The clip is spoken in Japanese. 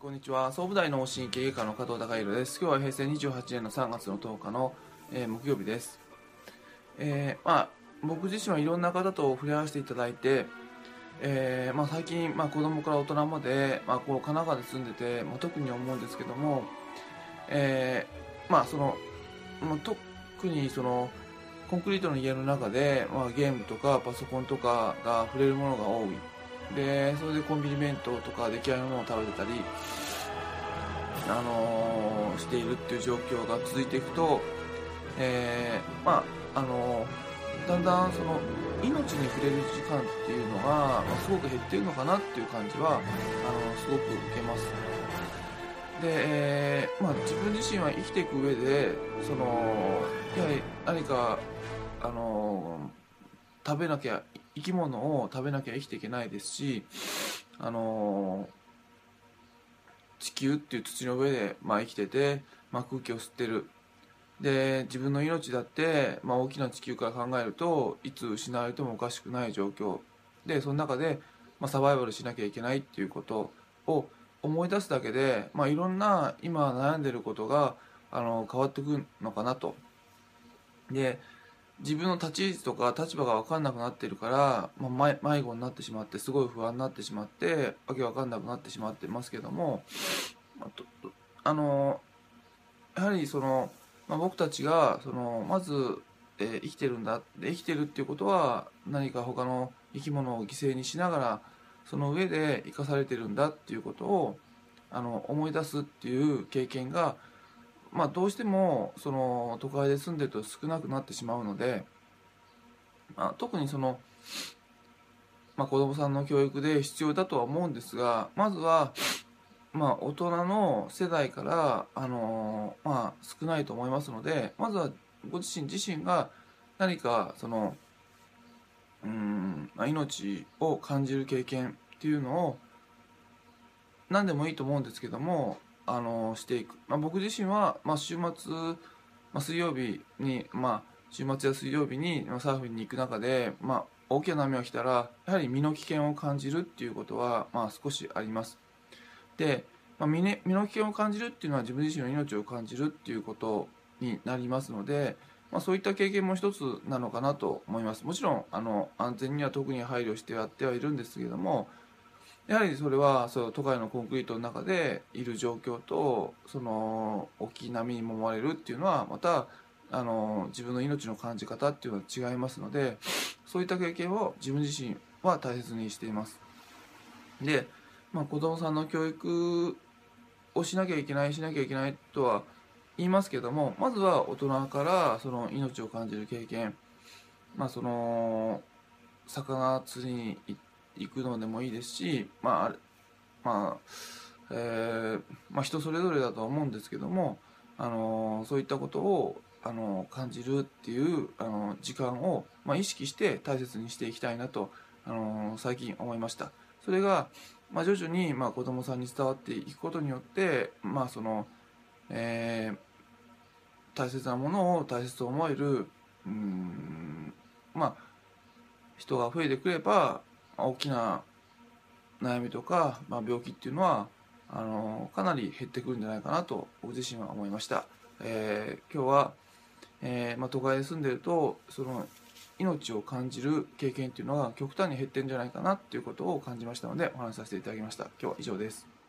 こんにちは。総武大脳神経外科の加藤孝弘です。今日は平成28年の3月の10日の、えー、木曜日です。えー、まあ僕自身はいろんな方と触れ合わせていただいてえー、まあ、最近、まあ、子供から大人まで、まあ、こう神奈川で住んでて、まあ、特に思うんですけども、えー、まあその、まあ、特にそのコンクリートの家の中で、まあ、ゲームとかパソコンとかが触れるものが多い。でそれでコンビニ弁当とか出来合いのものを食べてたり、あのー、しているっていう状況が続いていくと、えー、まああのー、だんだんその命に触れる時間っていうのが、まあ、すごく減っているのかなっていう感じはあのすごく受けます。で、えー、まあ、自分自身は生きていく上でそのやはり何かあの食べなきゃ生き物を食べなきゃ生きていけないですしあの地球っていう土の上で、まあ、生きてて、まあ、空気を吸ってるで自分の命だって、まあ、大きな地球から考えるといつ失われてもおかしくない状況でその中で、まあ、サバイバルしなきゃいけないっていうことを思い出すだけで、まあ、いろんな今悩んでることがあの変わってくるのかなと。で自分の立ち位置とか立場が分かんなくなってるから、まあ、迷子になってしまってすごい不安になってしまってわけ分かんなくなってしまってますけどもあのやはりその、まあ、僕たちがそのまず、えー、生きてるんだ生きてるっていうことは何か他の生き物を犠牲にしながらその上で生かされてるんだっていうことをあの思い出すっていう経験がまあ、どうしてもその都会で住んでると少なくなってしまうので、まあ、特にその、まあ、子どもさんの教育で必要だとは思うんですがまずは、まあ、大人の世代からあの、まあ、少ないと思いますのでまずはご自身自身が何かそのうん、まあ、命を感じる経験っていうのを何でもいいと思うんですけどもあのしていく、まあ、僕自身は、まあ、週末、まあ、水曜日に、まあ、週末や水曜日にサーフィンに行く中で、まあ、大きな波が来たらやはり身の危険を感じるっていうことは、まあ、少しあります。で、まあ身ね、身の危険を感じるっていうのは自分自身の命を感じるっていうことになりますので、まあ、そういった経験も一つなのかなと思います。もちろんあの安全には特に配慮してやってはいるんですけれどもやはりそれはそう都会のコンクリートの中でいる状況とその大きい波に揉まれるっていうのはまたあの自分の命の感じ方っていうのは違いますのでそういった経験を自分自身は大切にしています。で、まあ、子供さんの教育をしなきゃいけないしなきゃいけないとは言いますけどもまずは大人からその命を感じる経験まあその魚釣りに行って行くのでもいいですし、まあ、まあ、えー、まあ、人それぞれだとは思うんですけども、あのそういったことを、あの感じるっていう、あの時間を、まあ、意識して大切にしていきたいなと、あの最近思いました。それが、まあ、徐々に、まあ、子供さんに伝わっていくことによって、まあ、その、えー、大切なものを大切と思える、うん、まあ、人が増えてくれば、大きな悩みとか、まあ、病気っていうのはあのかなり減ってくるんじゃないかなと僕自身は思いました、えー、今日は、えー、まあ、都会で住んでるとその命を感じる経験っていうのが極端に減ってるんじゃないかなっていうことを感じましたのでお話しさせていただきました。今日は以上です。